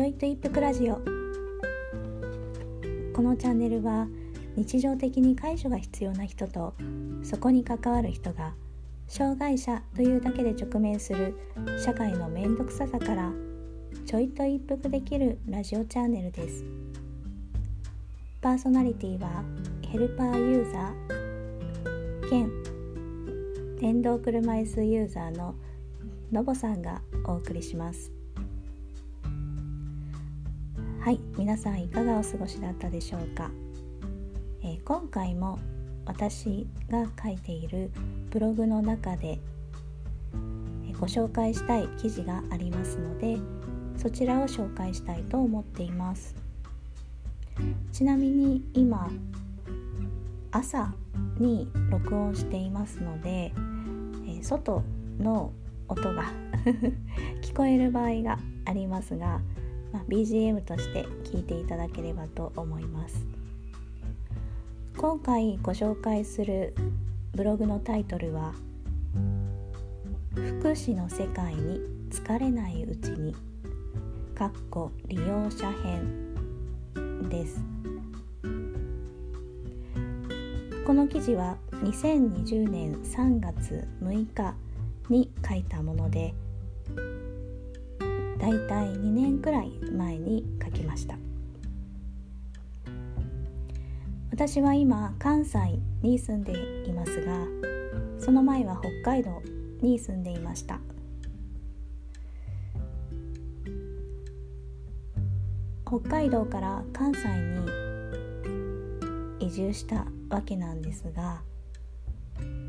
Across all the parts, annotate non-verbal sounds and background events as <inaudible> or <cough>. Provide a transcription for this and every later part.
ちょいと一服ラジオ。このチャンネルは日常的に介助が必要な人とそこに関わる人が障害者というだけで直面する社会の面倒くささからちょいと一服できるラジオチャンネルです。パーソナリティはヘルパーユーザー兼電動車椅子ユーザーののぼさんがお送りします。はい皆さんいかがお過ごしだったでしょうか、えー、今回も私が書いているブログの中でご紹介したい記事がありますのでそちらを紹介したいと思っています。ちなみに今朝に録音していますので、え外の音が <laughs> 聞こえる場合がありますが、まあ、BGM として聞いていただければと思います。今回ご紹介するブログのタイトルは「福祉の世界に疲れないうちに」かっこ利用者編です。この記事は2020年3月6日に書いたものでだいたい2年くらい前に書きました。私は今関西に住んでいますがその前は北海道に住んでいました。北海道から関西に移住したわけなんですが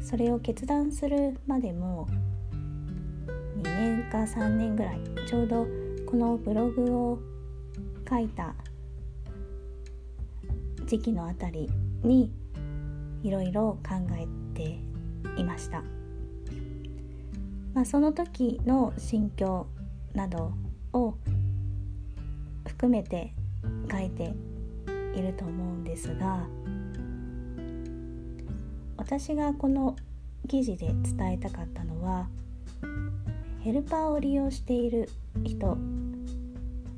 それを決断するまでも2年か3年ぐらいちょうどこのブログを書いた時期のあたりにいろいろ考えていました、まあ、その時の心境などを含めて書いていると思うんですが私がこの記事で伝えたかったのはヘルパーを利用している人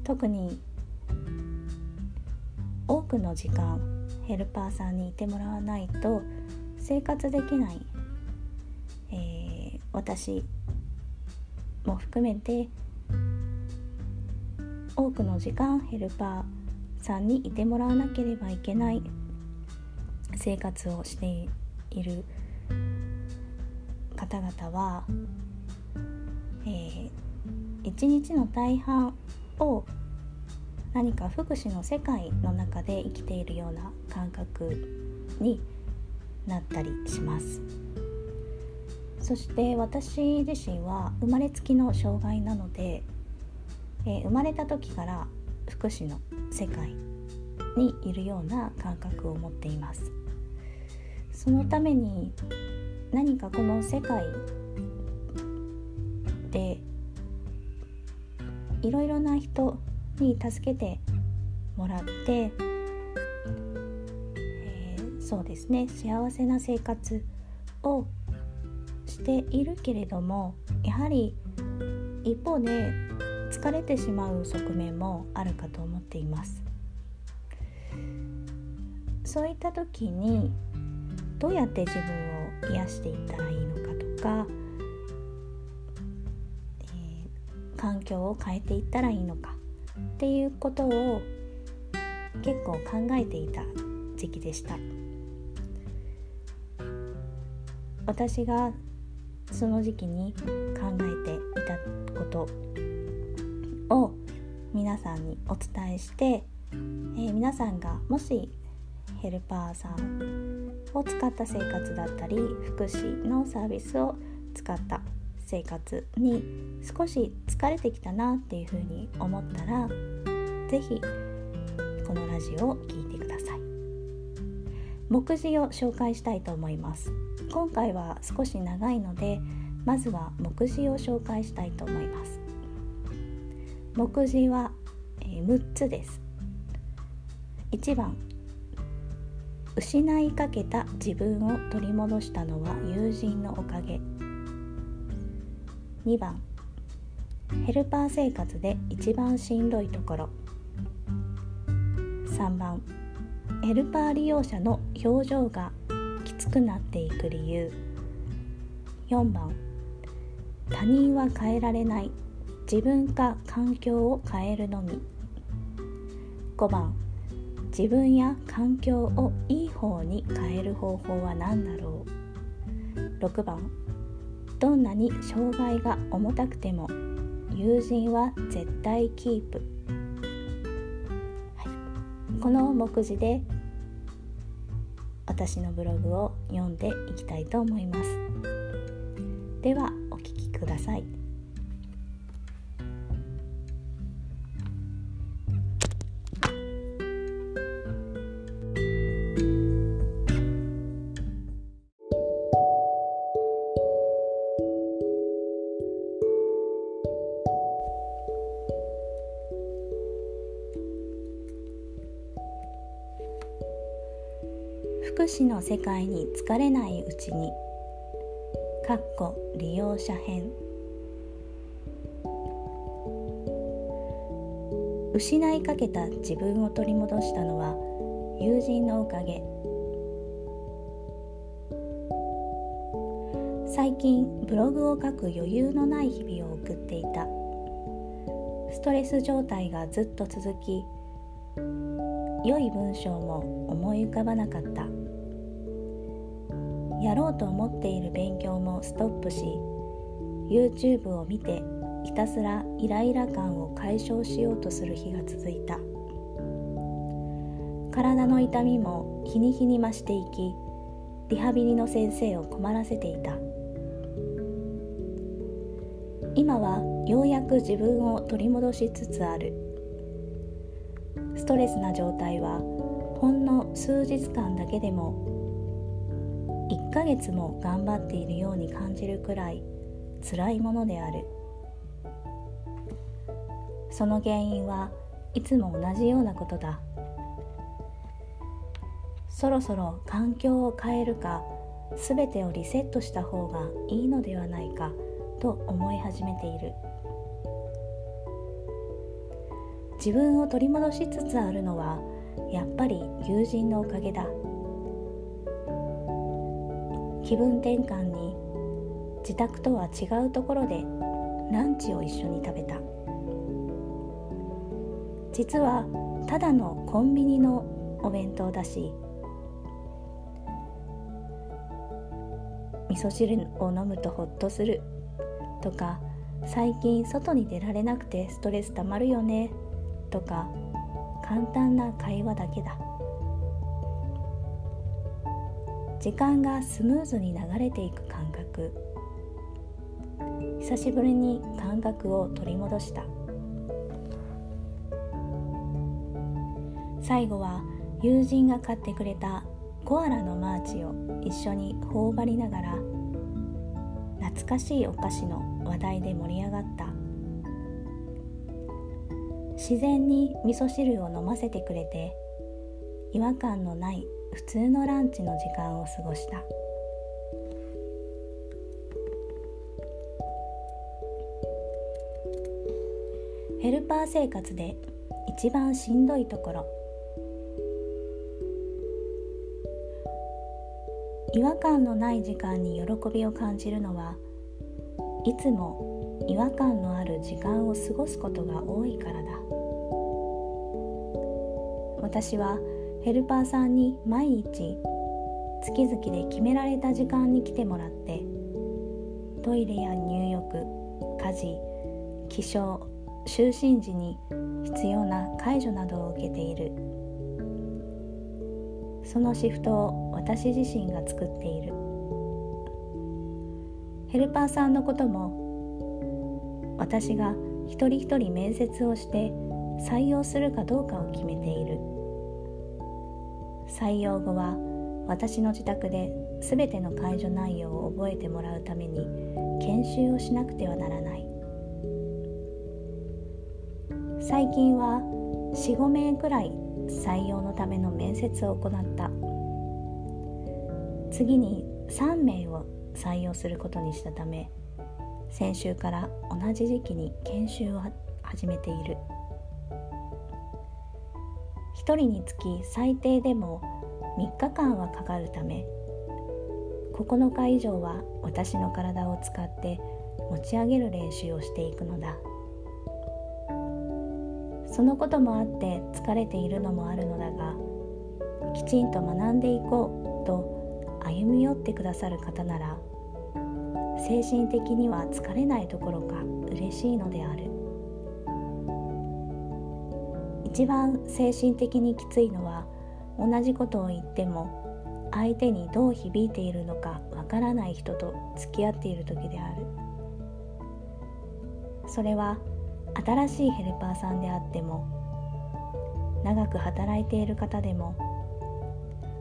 特に多くの時間ヘルパーさんにいてもらわないと生活できない、えー、私も含めて多くの時間ヘルパーさんにいてもらわなければいけない生活をしている方々はえー、一日の大半を何か福祉の世界の中で生きているような感覚になったりします。そして私自身は生まれつきの障害なので、えー、生まれた時から福祉の世界にいるような感覚を持っています。そのために何かこの世界でいろいろな人に助けてもらって、えー、そうですね幸せな生活をしているけれどもやはり一方で疲れてしまう側面もあるかと思っています。そういった時にどうやって自分を癒していったらいいのかとか環境を変えていったらいいのかっていうことを結構考えていた時期でした。私がその時期に考えていたことを皆さんにお伝えして、えー、皆さんがもしヘルパーさんを使った生活だったり福祉のサービスを使った生活に少し疲れてきたなっていうふうに思ったら是非このラジオを聴いてください。目次を紹介したいと思います。今回は少し長いのでまずは目次を紹介したいと思います。目次は、え6つです。1番失いかけた自分を取り戻したのは友人のおかげ。2番。ヘルパー生活で一番しんどいところ。3番。ヘルパー利用者の表情がきつくなっていく理由。4番。他人は変えられない。自分か環境を変えるのみ。5番。自分や環境をいい方に変える方法は何だろう。6番。どんなに障害が重たくても友人は絶対キープ、はい、この目次で私のブログを読んでいきたいと思います。ではお聞きください。福祉の世界に疲れないうちにかっこ利用者編。失いかけた自分を取り戻したのは友人のおかげ。最近ブログを書く余裕のない日々を送っていた。ストレス状態がずっと続き良い文章も思い浮かばなかった。やろうと思っている勉強もストップし YouTube を見てひたすらイライラ感を解消しようとする日が続いた。体の痛みも日に日に増していきリハビリの先生を困らせていた。今はようやく自分を取り戻しつつある。ストレスな状態はほんの数日間だけでも1ヶ月も頑張っているように感じるくらい辛いものである。その原因はいつも同じようなことだ。そろそろ環境を変えるか全てをリセットした方がいいのではないかと思い始めている。自分を取り戻しつつあるのはやっぱり友人のおかげだ。気分転換に自宅とは違うところでランチを一緒に食べた。実はただのコンビニのお弁当だし味噌汁を飲むとホッとするとか最近外に出られなくてストレスたまるよねとか簡単な会話だけだ。時間がスムーズに流れていく感覚。久しぶりに感覚を取り戻した。最後は友人が買ってくれたコアラのマーチを一緒に頬張りながら懐かしいお菓子の話題で盛り上がった。自然に味噌汁を飲ませてくれて違和感のない普通のランチの時間を過ごした。ヘルパー生活で一番しんどいところ。違和感のない時間に喜びを感じるのはいつも違和感のある時間を過ごすことが多いからだ。私はヘルパーさんに毎日月々で決められた時間に来てもらってトイレや入浴家事起床就寝時に必要な介助などを受けている。そのシフトを私自身が作っている。ヘルパーさんのことも私が一人一人面接をして採用するかどうかを決めている。採用後は私の自宅で全ての介助内容を覚えてもらうために研修をしなくてはならない。最近は45名くらい採用のための面接を行った。次に3名を採用することにしたため先週から同じ時期に研修を始めている。1人につき最低でも3日間はかかるため9日以上は私の体を使って持ち上げる練習をしていくのだ。そのこともあって疲れているのもあるのだがきちんと学んでいこうと歩み寄ってくださる方なら精神的には疲れないどころか嬉しいのである。一番精神的にきついのは同じことを言っても相手にどう響いているのかわからない人と付き合っている時である。それは新しいヘルパーさんであっても長く働いている方でも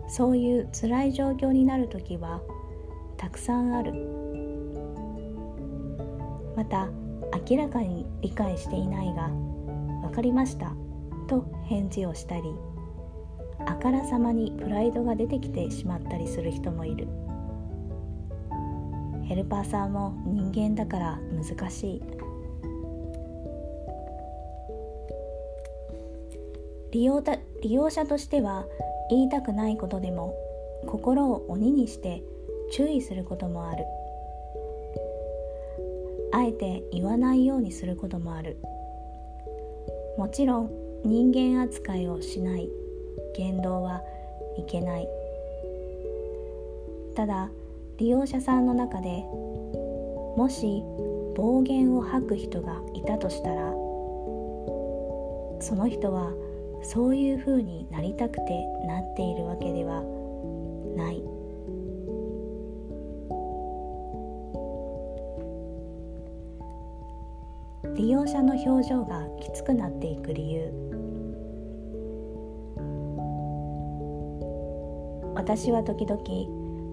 そういう辛い状況になる時はたくさんある。また明らかに理解していないが「分かりました」と返事をしたりあからさまにプライドが出てきてしまったりする人もいる。ヘルパーさんも人間だから難しい。利用た利用者としては言いたくないことでも心を鬼にして注意することもある。あえて言わないようにすることもある。もちろん人間扱いをしない言動はいけない。ただ利用者さんの中でもし暴言を吐く人がいたとしたらその人はそういうふうになりたくてなっているわけではない。利用者の表情がきつくなっていく理由。私は時々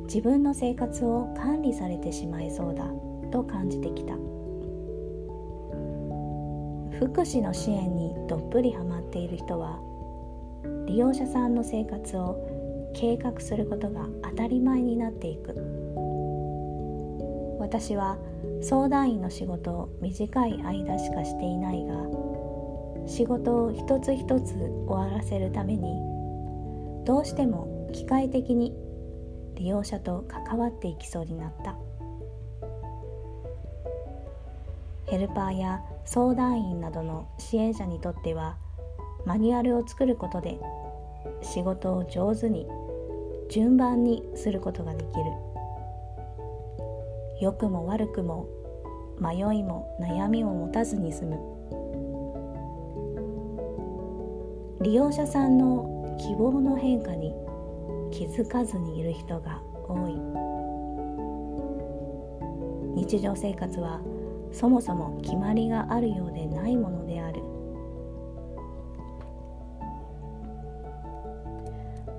自分の生活を管理されてしまいそうだと感じてきた。福祉の支援にどっぷりハマっている人は利用者さんの生活を計画することが当たり前になっていく。私は相談員の仕事を短い間しかしていないが仕事を一つ一つ終わらせるためにどうしても機械的に利用者と関わっていきそうになった。ヘルパーや相談員などの支援者にとってはマニュアルを作ることで仕事を上手に順番にすることができる。良くも悪くも迷いも悩みも持たずに済む。利用者さんの希望の変化に気づかずにいる人が多い。日常生活はそもそも決まりがあるようでないものである。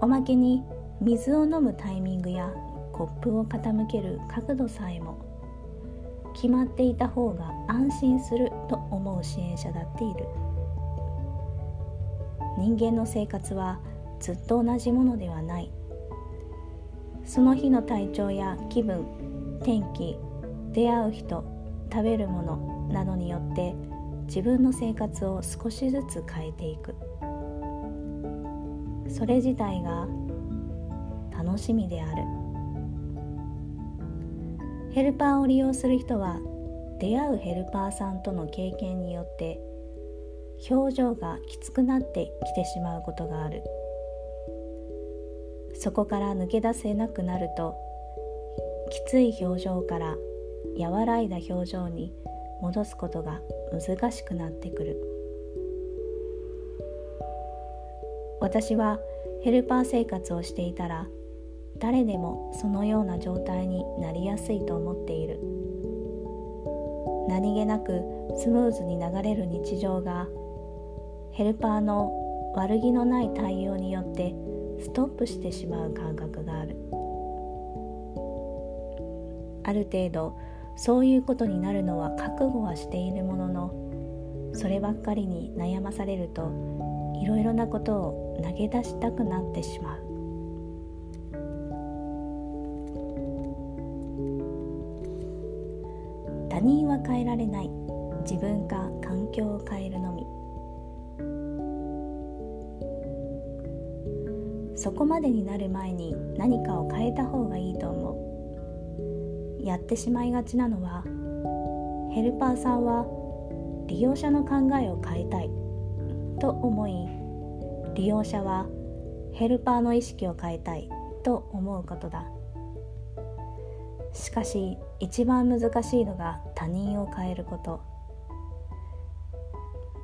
おまけに水を飲むタイミングやコップを傾ける角度さえも決まっていた方が安心すると思う支援者だっている。人間の生活はずっと同じものではない。その日の体調や気分天気出会う人食べるものなどによって自分の生活を少しずつ変えていく。それ自体が楽しみである。ヘルパーを利用する人は出会うヘルパーさんとの経験によって表情がきつくなってきてしまうことがある。そこから抜け出せなくなるときつい表情から和らいだ表情に戻すことが難しくなってくる。私はヘルパー生活をしていたら誰でもそのような状態になりやすいと思っている。何気なくスムーズに流れる日常がヘルパーの悪気のない対応によってストップしてしまう感覚がある。ある程度そういうことになるのは覚悟はしているもののそればっかりに悩まされるといろいろなことを投げ出したくなってしまう。変えられない。自分か環境を変えるのみ。そこまでになる前に何かを変えた方がいいと思う。やってしまいがちなのはヘルパーさんは利用者の考えを変えたい。と思い利用者はヘルパーの意識を変えたい。と思うことだ。しかし一番難しいのが他人を変えること。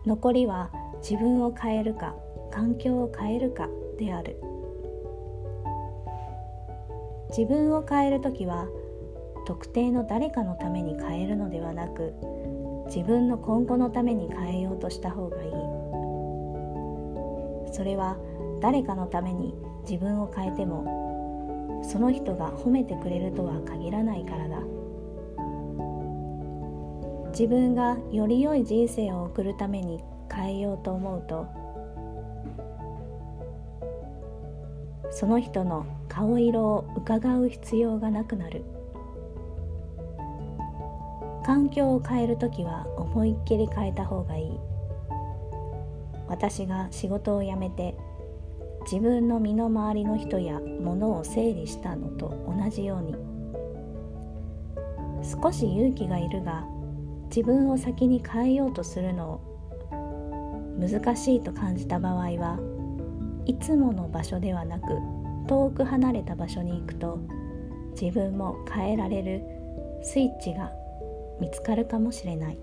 残りは自分を変えるか環境を変えるかである。自分を変える時は特定の誰かのために変えるのではなく自分の今後のために変えようとした方がいい。それは誰かのために自分を変えてもその人が褒めてくれるとは限らないからだ。自分がより良い人生を送るために変えようと思うとその人の顔色を伺う必要がなくなる。環境を変える時は思いっきり変えた方がいい。私が仕事を辞めて自分の身の回りの人や物を整理したのと同じように少し勇気がいるが自分を先に変えようとするのを難しいと感じた場合はいつもの場所ではなく遠く離れた場所に行くと自分も変えられるスイッチが見つかるかもしれない。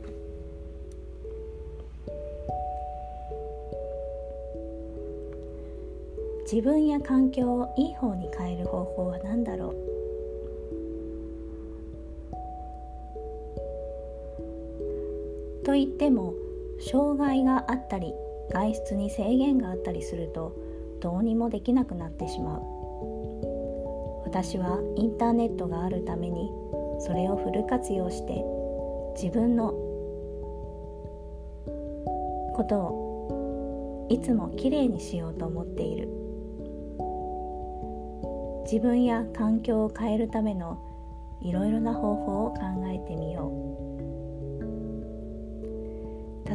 自分や環境をいい方に変える方法は何だろう？と言っても障害があったり外出に制限があったりするとどうにもできなくなってしまう私はインターネットがあるためにそれをフル活用して自分のことをいつもきれいにしようと思っている。自分や環境を変えるためのいろいろな方法を考えてみよう。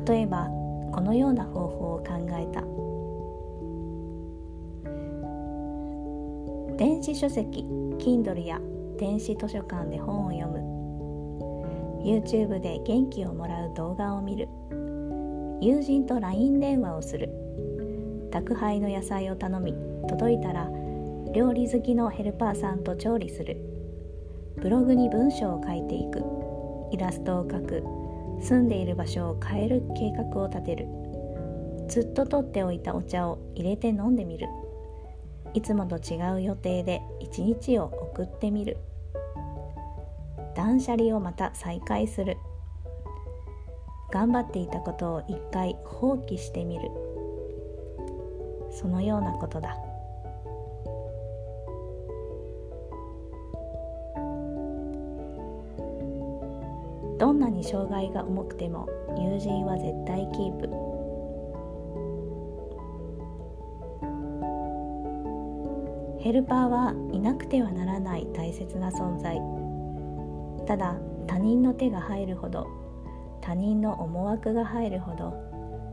例えばこのような方法を考えた。電子書籍 Kindle や電子図書館で本を読む。YouTube で元気をもらう動画を見る。友人と LINE 電話をする。宅配の野菜を頼み届いたら料理好きのヘルパーさんと調理する。ブログに文章を書いていく。イラストを描く。住んでいる場所を変える計画を立てる。ずっと取っておいたお茶を入れて飲んでみる。いつもと違う予定で一日を送ってみる。断捨離をまた再開する。頑張っていたことを一回放棄してみる。そのようなことだ。に障害が重くても友人は絶対キープ。ヘルパーはいなくてはならない大切な存在。ただ他人の手が入るほど他人の思惑が入るほど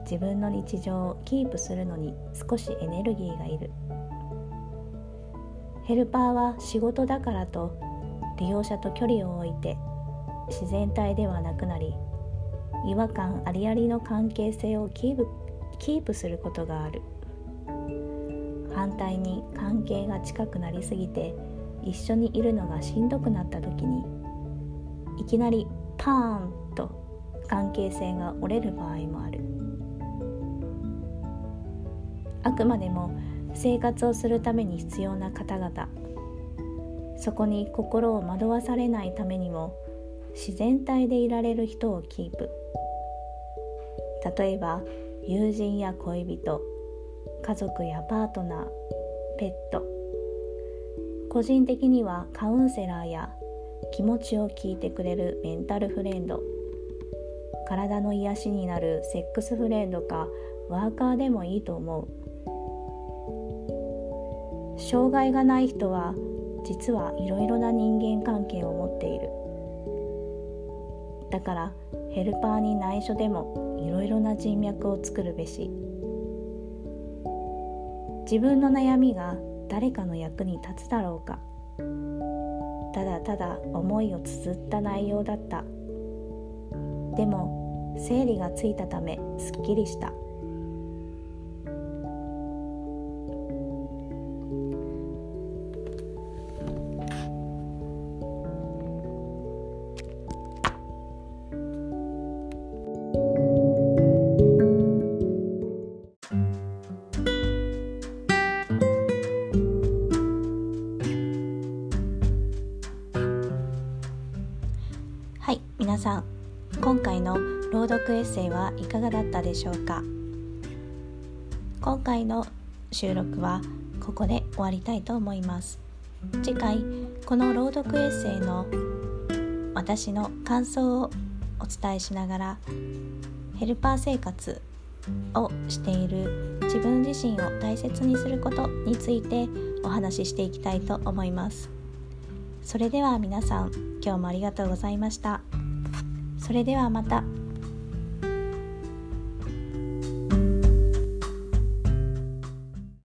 自分の日常をキープするのに少しエネルギーがいる。ヘルパーは仕事だからと利用者と距離を置いて自然体ではなくなり違和感ありありの関係性をキープキープすることがある。反対に関係が近くなりすぎて一緒にいるのがしんどくなった時にいきなりパーンと関係性が折れる場合もある。あくまでも生活をするために必要な方々。そこに心を惑わされないためにも自然体でいられる人をキープ。例えば友人や恋人家族やパートナーペット。個人的にはカウンセラーや気持ちを聞いてくれるメンタルフレンド。体の癒しになるセックスフレンドかワーカーでもいいと思う。障害がない人は実はいろいろな人間関係を持っている。だからヘルパーに内緒でもいろいろな人脈を作るべし。自分の悩みが誰かの役に立つだろうか。ただただ思いを綴った内容だった。でも整理がついたためすっきりした。はい皆さん今回の朗読エッセイはいかがだったでしょうか？今回の収録はここで終わりたいと思います。次回この朗読エッセイの私の感想をお伝えしながらヘルパー生活をしている自分自身を大切にすることについてお話ししていきたいと思います。それでは皆さん今日もありがとうございましたそれではまた。